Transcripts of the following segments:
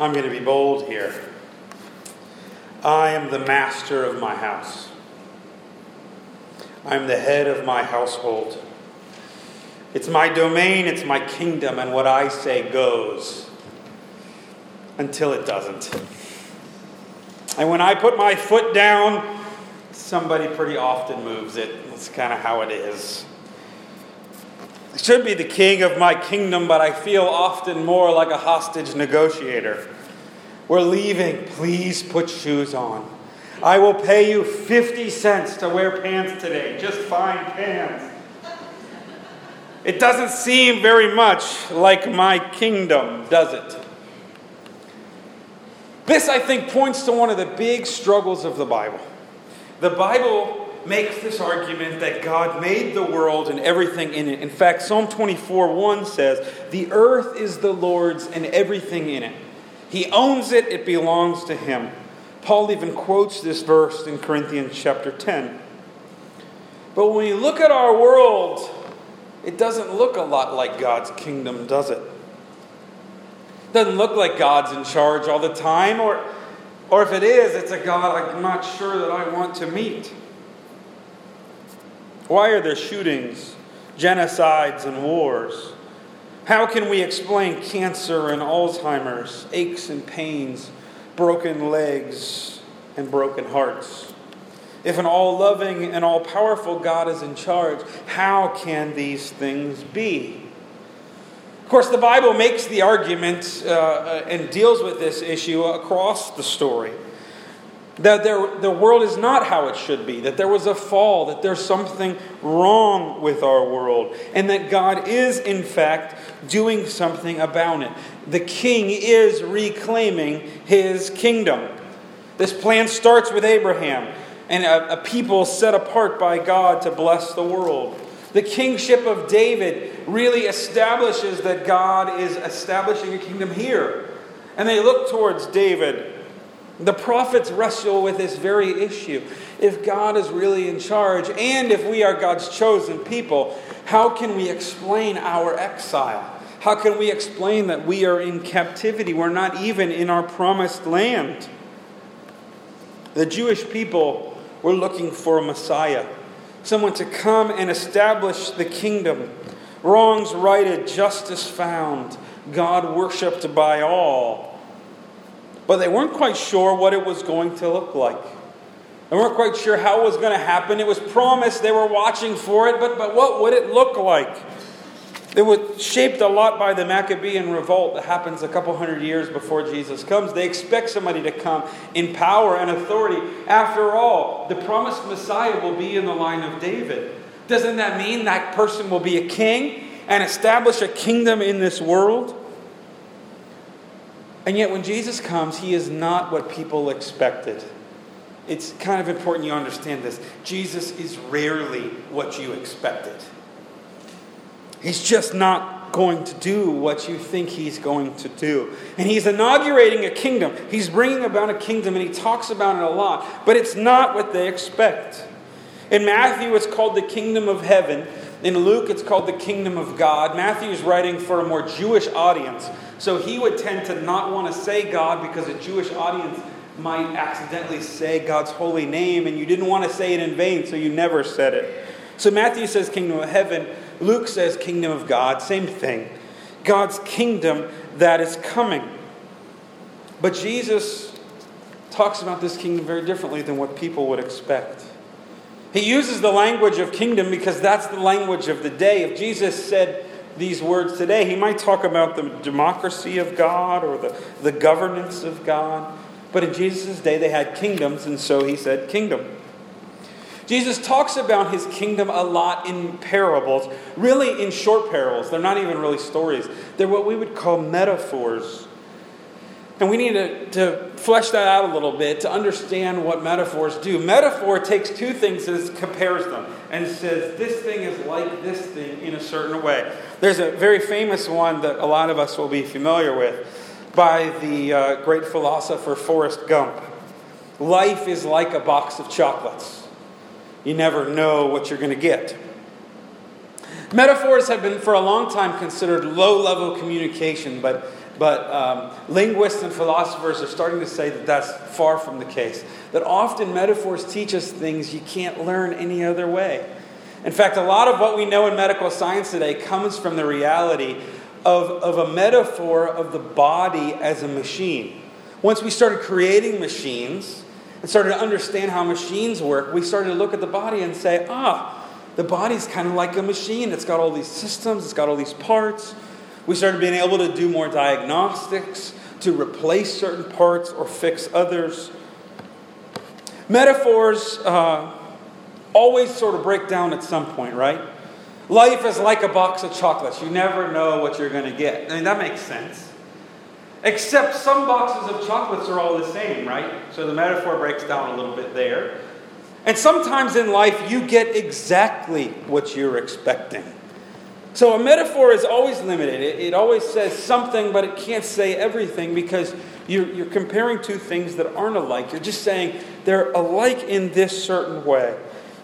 I'm going to be bold here. I am the master of my house. I'm the head of my household. It's my domain, it's my kingdom, and what I say goes until it doesn't. And when I put my foot down, somebody pretty often moves it. That's kind of how it is. Should be the king of my kingdom, but I feel often more like a hostage negotiator. We're leaving. Please put shoes on. I will pay you 50 cents to wear pants today. Just fine pants. It doesn't seem very much like my kingdom, does it? This, I think, points to one of the big struggles of the Bible. The Bible makes this argument that God made the world and everything in it. In fact, Psalm 24 1 says, The earth is the Lord's and everything in it. He owns it, it belongs to Him. Paul even quotes this verse in Corinthians chapter 10. But when you look at our world, it doesn't look a lot like God's kingdom, does it? It doesn't look like God's in charge all the time, or, or if it is, it's a God I'm not sure that I want to meet. Why are there shootings, genocides, and wars? How can we explain cancer and Alzheimer's, aches and pains, broken legs, and broken hearts? If an all loving and all powerful God is in charge, how can these things be? Of course, the Bible makes the argument uh, and deals with this issue across the story that there, the world is not how it should be, that there was a fall, that there's something wrong with our world, and that God is, in fact, doing something about it. The king is reclaiming his kingdom. This plan starts with Abraham and a, a people set apart by God to bless the world. The kingship of David really establishes that God is establishing a kingdom here. And they look towards David. The prophets wrestle with this very issue. If God is really in charge, and if we are God's chosen people, how can we explain our exile? How can we explain that we are in captivity? We're not even in our promised land. The Jewish people we're looking for a Messiah, someone to come and establish the kingdom. Wrongs righted, justice found, God worshiped by all. But they weren't quite sure what it was going to look like. They weren't quite sure how it was going to happen. It was promised, they were watching for it, but, but what would it look like? It was shaped a lot by the Maccabean revolt that happens a couple hundred years before Jesus comes. They expect somebody to come in power and authority. After all, the promised Messiah will be in the line of David. Doesn't that mean that person will be a king and establish a kingdom in this world? And yet, when Jesus comes, he is not what people expected. It's kind of important you understand this. Jesus is rarely what you expected. He's just not going to do what you think he's going to do. And he's inaugurating a kingdom. He's bringing about a kingdom, and he talks about it a lot, but it's not what they expect. In Matthew, it's called the kingdom of heaven. In Luke, it's called the kingdom of God. Matthew is writing for a more Jewish audience, so he would tend to not want to say God because a Jewish audience might accidentally say God's holy name, and you didn't want to say it in vain, so you never said it. So Matthew says kingdom of heaven. Luke says kingdom of God, same thing. God's kingdom that is coming. But Jesus talks about this kingdom very differently than what people would expect. He uses the language of kingdom because that's the language of the day. If Jesus said these words today, he might talk about the democracy of God or the, the governance of God. But in Jesus' day, they had kingdoms, and so he said kingdom. Jesus talks about his kingdom a lot in parables, really in short parables. They're not even really stories, they're what we would call metaphors. And we need to, to flesh that out a little bit to understand what metaphors do. Metaphor takes two things and compares them and says, this thing is like this thing in a certain way. There's a very famous one that a lot of us will be familiar with by the uh, great philosopher Forrest Gump. Life is like a box of chocolates. You never know what you're going to get. Metaphors have been for a long time considered low level communication, but But um, linguists and philosophers are starting to say that that's far from the case. That often metaphors teach us things you can't learn any other way. In fact, a lot of what we know in medical science today comes from the reality of, of a metaphor of the body as a machine. Once we started creating machines and started to understand how machines work, we started to look at the body and say, ah, the body's kind of like a machine. It's got all these systems, it's got all these parts. We started being able to do more diagnostics, to replace certain parts or fix others. Metaphors uh, always sort of break down at some point, right? Life is like a box of chocolates. You never know what you're going to get. I mean, that makes sense. Except some boxes of chocolates are all the same, right? So the metaphor breaks down a little bit there. And sometimes in life, you get exactly what you're expecting. So a metaphor is always limited. It, it, always says something, but it can't say everything because you're, you're comparing two things that aren't alike. You're just saying they're alike in this certain way.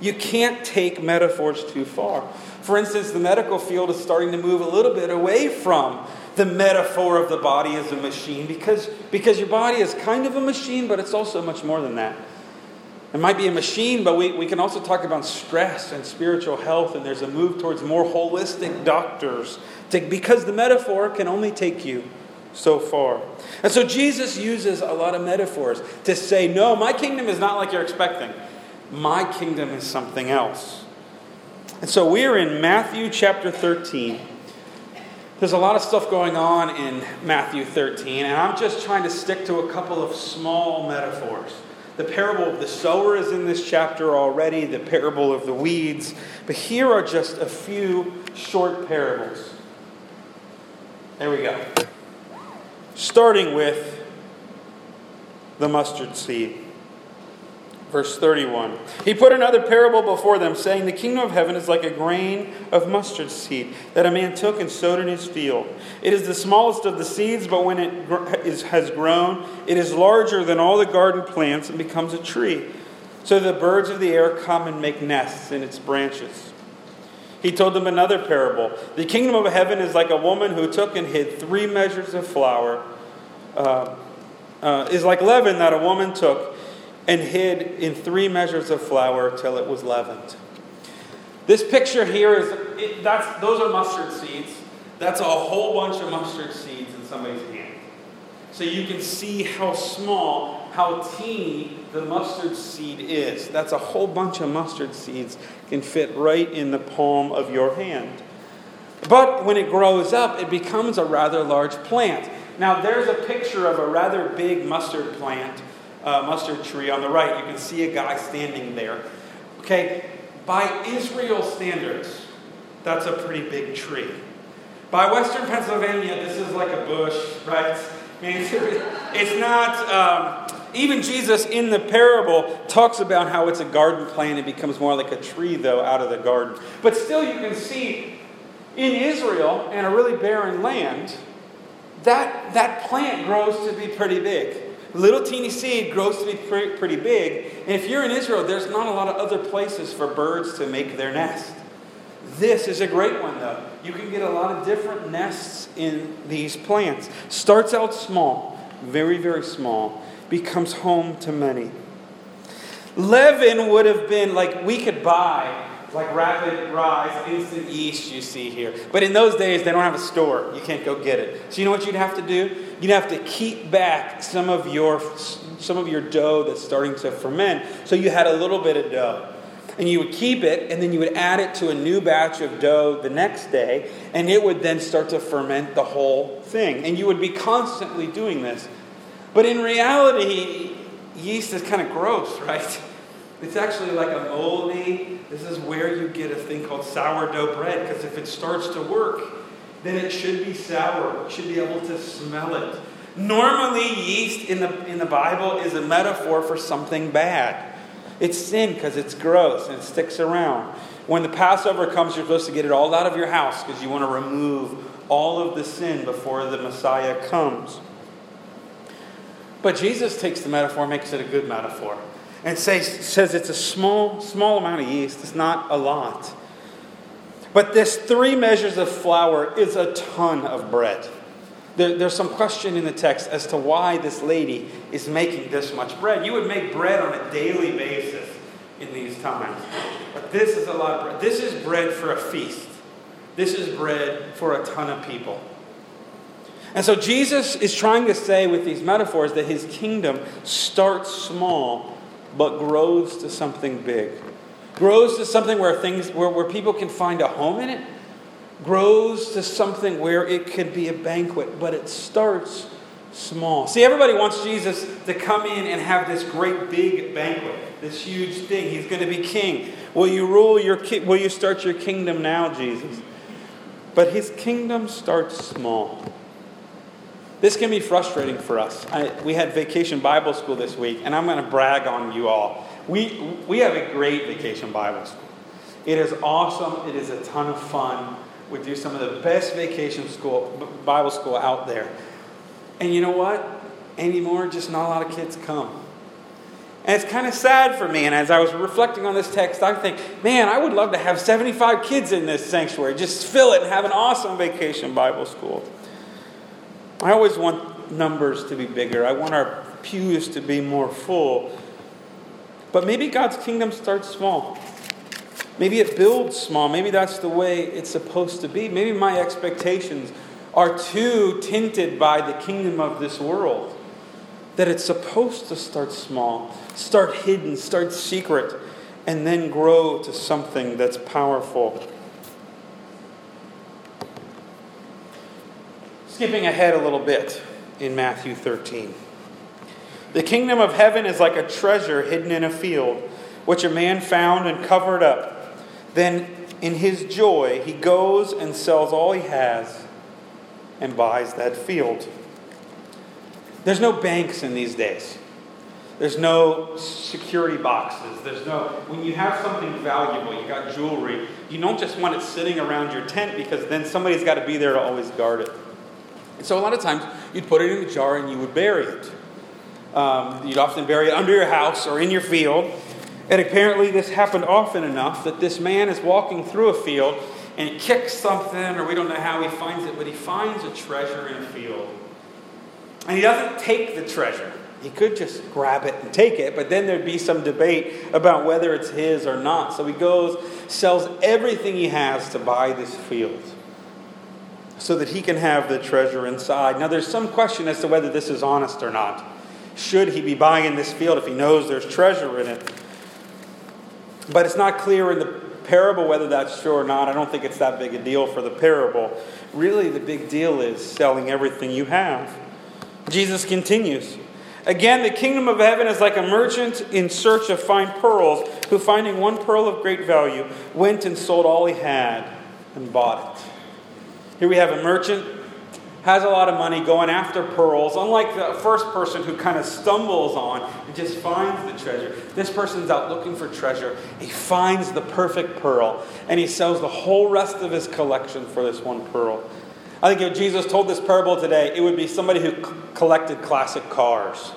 You can't take metaphors too far. For instance, the medical field is starting to move a little bit away from the metaphor of the body as a machine because, because your body is kind of a machine, but it's also much more than that. It might be a machine, but we, we can also talk about stress and spiritual health, and there's a move towards more holistic doctors to, because the metaphor can only take you so far. And so Jesus uses a lot of metaphors to say, no, my kingdom is not like you're expecting. My kingdom is something else. And so we're in Matthew chapter 13. There's a lot of stuff going on in Matthew 13, and I'm just trying to stick to a couple of small metaphors. The parable of the sower is in this chapter already, the parable of the weeds. But here are just a few short parables. There we go. Starting with the mustard seed. Verse 31. He put another parable before them, saying, The kingdom of heaven is like a grain of mustard seed that a man took and sowed in his field. It is the smallest of the seeds, but when it is, has grown, it is larger than all the garden plants and becomes a tree. So the birds of the air come and make nests in its branches. He told them another parable. The kingdom of heaven is like a woman who took and hid three measures of flour, uh, uh, is like leaven that a woman took and hid in three measures of flour till it was leavened. This picture here is it, that's those are mustard seeds. That's a whole bunch of mustard seeds in somebody's hand. So you can see how small, how teeny the mustard seed is. That's a whole bunch of mustard seeds can fit right in the palm of your hand. But when it grows up, it becomes a rather large plant. Now, there's a picture of a rather big mustard plant uh, mustard tree on the right, you can see a guy standing there. Okay, by Israel standards, that's a pretty big tree. By Western Pennsylvania, this is like a bush, right? It's not. Um, even Jesus in the parable talks about how it's a garden plant. It becomes more like a tree, though, out of the garden. But still, you can see in Israel and a really barren land, that, that plant grows to be pretty big little teeny seed grows to be pretty, big. And if you're in Israel, there's not a lot of other places for birds to make their nest. This is a great one, though. You can get a lot of different nests in these plants. Starts out small, very, very small, becomes home to many. Leaven would have been like we could buy like rapid rise, instant yeast you see here. But in those days, they don't have a store. You can't go get it. So you know what you'd have to do? You'd have to keep back some of your some of your dough that's starting to ferment. So you had a little bit of dough. And you would keep it, and then you would add it to a new batch of dough the next day, and it would then start to ferment the whole thing. And you would be constantly doing this. But in reality, yeast is kind of gross, right? It's actually like a moldy, this is where you get a thing called sourdough bread, because if it starts to work, then it should be sour. You should be able to smell it. Normally, yeast in the, in the Bible is a metaphor for something bad. It's sin because it's gross and it sticks around. When the Passover comes, you're supposed to get it all out of your house because you want to remove all of the sin before the Messiah comes. But Jesus takes the metaphor, makes it a good metaphor and says, says it's a small, small amount of yeast. It's not a lot. But this three measures of flour is a ton of bread. There, there's some question in the text as to why this lady is making this much bread. You would make bread on a daily basis in these times. But this is a lot of bread. This is bread for a feast. This is bread for a ton of people. And so Jesus is trying to say with these metaphors that his kingdom starts small but grows to something big. Grows to something where things where, where people can find a home in it. Grows to something where it could be a banquet, but it starts small. See, everybody wants Jesus to come in and have this great big banquet, this huge thing. He's going to be king. Will you rule your ki- will you start your kingdom now, Jesus? But his kingdom starts small. This can be frustrating for us. I, we had vacation Bible school this week, and I'm going to brag on you all. We, we have a great vacation Bible school. It is awesome. It is a ton of fun. We do some of the best vacation school Bible school out there. And you know what? Anymore, just not a lot of kids come. And it's kind of sad for me. And as I was reflecting on this text, I think, man, I would love to have 75 kids in this sanctuary. Just fill it and have an awesome vacation Bible school. I always want numbers to be bigger. I want our pews to be more full. But maybe God's kingdom starts small. Maybe it builds small. Maybe that's the way it's supposed to be. Maybe my expectations are too tinted by the kingdom of this world. That it's supposed to start small, start hidden, start secret, and then grow to something that's powerful. Skipping ahead a little bit in Matthew 13. The kingdom of heaven is like a treasure hidden in a field, which a man found and covered up. Then, in his joy, he goes and sells all he has and buys that field. There's no banks in these days. There's no security boxes. There's no, when you have something valuable, you got jewelry, you don't just want it sitting around your tent because then somebody's got to be there to always guard it. So a lot of times you'd put it in a jar and you would bury it. Um, you'd often bury it under your house or in your field. And apparently, this happened often enough that this man is walking through a field and he kicks something, or we don't know how he finds it, but he finds a treasure in a field. And he doesn't take the treasure. He could just grab it and take it, but then there'd be some debate about whether it's his or not. So he goes, sells everything he has to buy this field so that he can have the treasure inside. Now, there's some question as to whether this is honest or not. Should he be buying this field if he knows there's treasure in it? But it's not clear in the parable whether that's true or not. I don't think it's that big a deal for the parable. Really, the big deal is selling everything you have. Jesus continues. Again, the kingdom of heaven is like a merchant in search of fine pearls, who, finding one pearl of great value, went and sold all he had and bought it. Here we have a merchant, has a lot of money going after pearls, unlike the first person who kind of stumbles on and just finds the treasure. This person's out looking for treasure. He finds the perfect pearl, and he sells the whole rest of his collection for this one pearl. I think if Jesus told this parable today, it would be somebody who c- collected classic cars.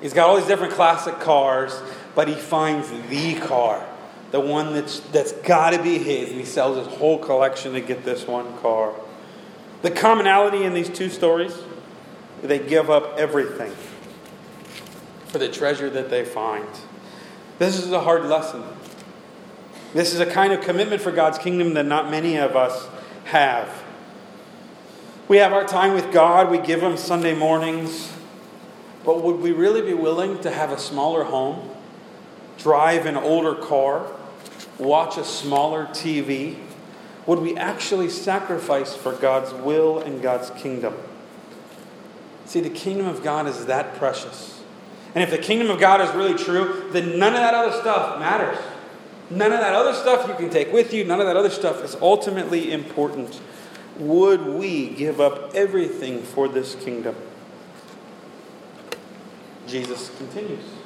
He's got all these different classic cars, but he finds the car the one that's, that's got to be his, and he sells his whole collection to get this one car. The commonality in these two stories, they give up everything for the treasure that they find. This is a hard lesson. This is a kind of commitment for God's kingdom that not many of us have. We have our time with God, we give Him Sunday mornings, but would we really be willing to have a smaller home, drive an older car, watch a smaller TV? Would we actually sacrifice for God's will and God's kingdom? See, the kingdom of God is that precious. And if the kingdom of God is really true, then none of that other stuff matters. None of that other stuff you can take with you, none of that other stuff is ultimately important. Would we give up everything for this kingdom? Jesus continues.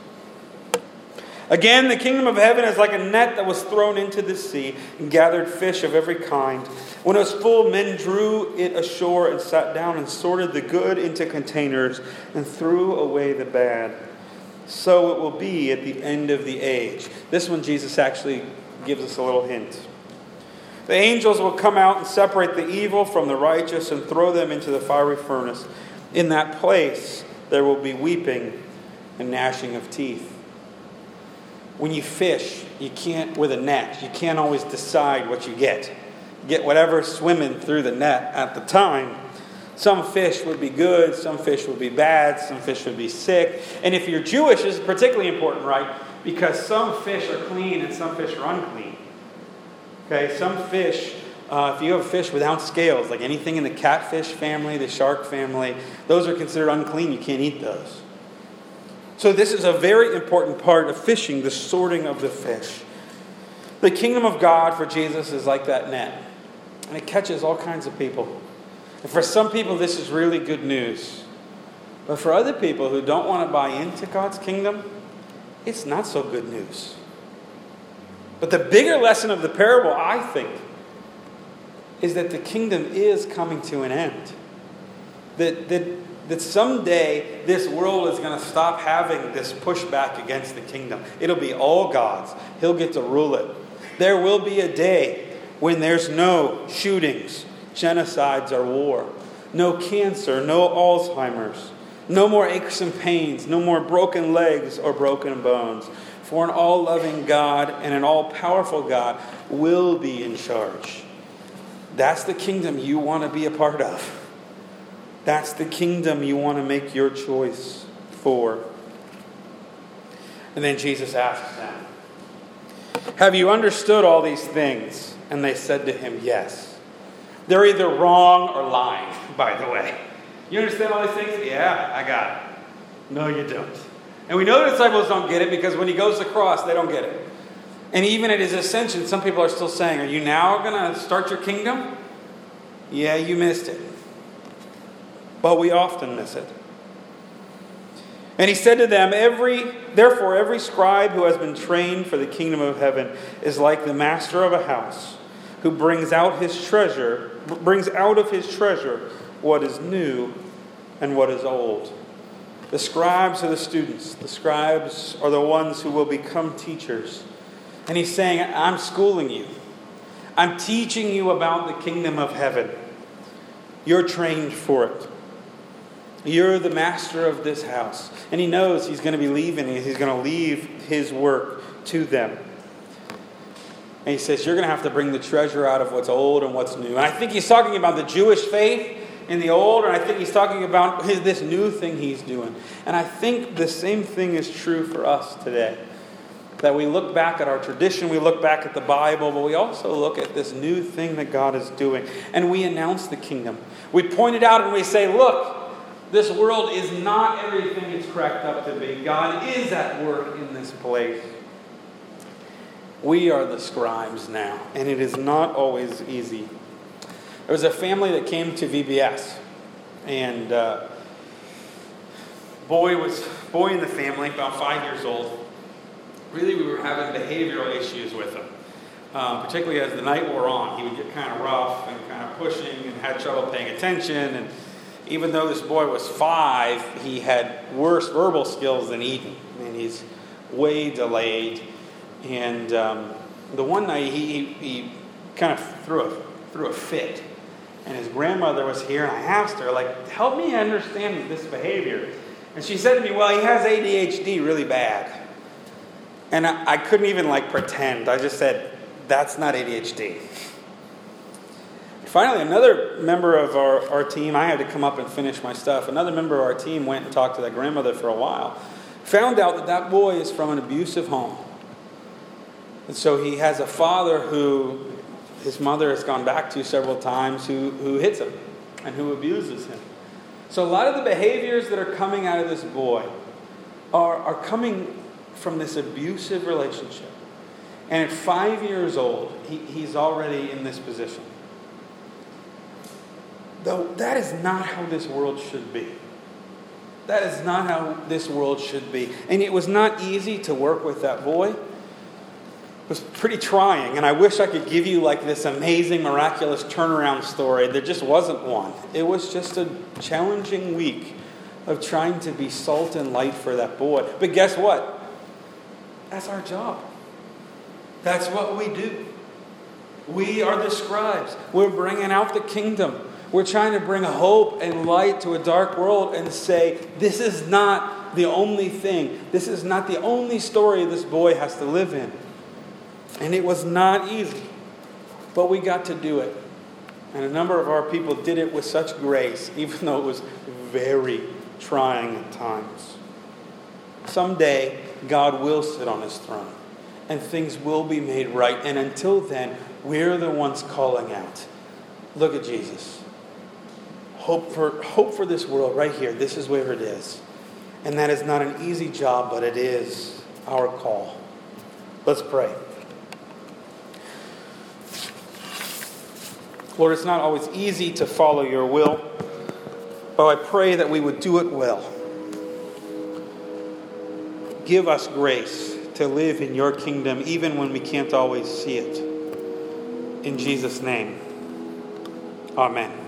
Again, the kingdom of heaven is like a net that was thrown into the sea and gathered fish of every kind. When it was full, men drew it ashore and sat down and sorted the good into containers and threw away the bad. So it will be at the end of the age. This one, Jesus actually gives us a little hint. The angels will come out and separate the evil from the righteous and throw them into the fiery furnace. In that place, there will be weeping and gnashing of teeth. When you fish, you can't, with a net, you can't always decide what you get. You get whatever's swimming through the net at the time. Some fish would be good, some fish would be bad, some fish would be sick. And if you're Jewish, this is particularly important, right? Because some fish are clean and some fish are unclean. Okay, some fish, uh, if you have fish without scales, like anything in the catfish family, the shark family, those are considered unclean. You can't eat those. So, this is a very important part of fishing, the sorting of the fish. The kingdom of God for Jesus is like that net, and it catches all kinds of people. And for some people, this is really good news. But for other people who don't want to buy into God's kingdom, it's not so good news. But the bigger lesson of the parable, I think, is that the kingdom is coming to an end. That, that, that someday this world is going to stop having this pushback against the kingdom. It'll be all God's, He'll get to rule it. There will be a day when there's no shootings, genocides, or war, no cancer, no Alzheimer's, no more aches and pains, no more broken legs or broken bones. For an all loving God and an all powerful God will be in charge. That's the kingdom you want to be a part of. That's the kingdom you want to make your choice for. And then Jesus asks them, Have you understood all these things? And they said to him, Yes. They're either wrong or lying, by the way. You understand all these things? Yeah, I got it. No, you don't. And we know the disciples don't get it because when he goes across, they don't get it. And even at his ascension, some people are still saying, Are you now going to start your kingdom? Yeah, you missed it. But we often miss it. And he said to them, every, Therefore, every scribe who has been trained for the kingdom of heaven is like the master of a house who brings out his treasure, brings out of his treasure what is new and what is old. The scribes are the students. The scribes are the ones who will become teachers. And he's saying, I'm schooling you. I'm teaching you about the kingdom of heaven. You're trained for it. You're the master of this house. And he knows he's going to be leaving. He's going to leave his work to them. And he says, You're going to have to bring the treasure out of what's old and what's new. And I think he's talking about the Jewish faith in the old, and I think he's talking about his, this new thing he's doing. And I think the same thing is true for us today. That we look back at our tradition, we look back at the Bible, but we also look at this new thing that God is doing. And we announce the kingdom. We point it out and we say, look, this world is not everything it's cracked up to be. God is at work in this place. We are the scribes now, and it is not always easy. There was a family that came to VBS, and uh, boy was boy in the family, about five years old. Really, we were having behavioral issues with him. Um, particularly as the night wore on, he would get kind of rough and kind of pushing and had trouble paying attention. And even though this boy was five, he had worse verbal skills than Eden. Mean, he's way delayed. And um, the one night he, he kind of threw a, threw a fit and his grandmother was here, and I asked her, like, help me understand this behavior. And she said to me, well, he has ADHD really bad. And I, I couldn't even, like, pretend. I just said, that's not ADHD. Finally, another member of our, our team, I had to come up and finish my stuff. Another member of our team went and talked to that grandmother for a while. Found out that that boy is from an abusive home. And so he has a father who his mother has gone back to several times who, who hits him and who abuses him. So a lot of the behaviors that are coming out of this boy are, are coming from this abusive relationship. And at five years old, he, he's already in this position. That is not how this world should be. That is not how this world should be. And it was not easy to work with that boy It was pretty trying, and I wish I could give you like this amazing, miraculous turnaround story. There just wasn't one. It was just a challenging week of trying to be salt and light for that boy. But guess what? That's our job. That's what we do. We are the scribes. We're bringing out the kingdom. We're trying to bring hope and light to a dark world and say, this is not the only thing. This is not the only story this boy has to live in. And it was not easy, but we got to do it. And a number of our people did it with such grace, even though it was very trying at times. Someday, God will sit on his throne and things will be made right. And until then, we're the ones calling out. Look at Jesus. Hope for, hope for this world right here. This is where it is. And that is not an easy job, but it is our call. Let's pray. Lord, it's not always easy to follow your will, but I pray that we would do it well. Give us grace to live in your kingdom even when we can't always see it. In Jesus' name, amen.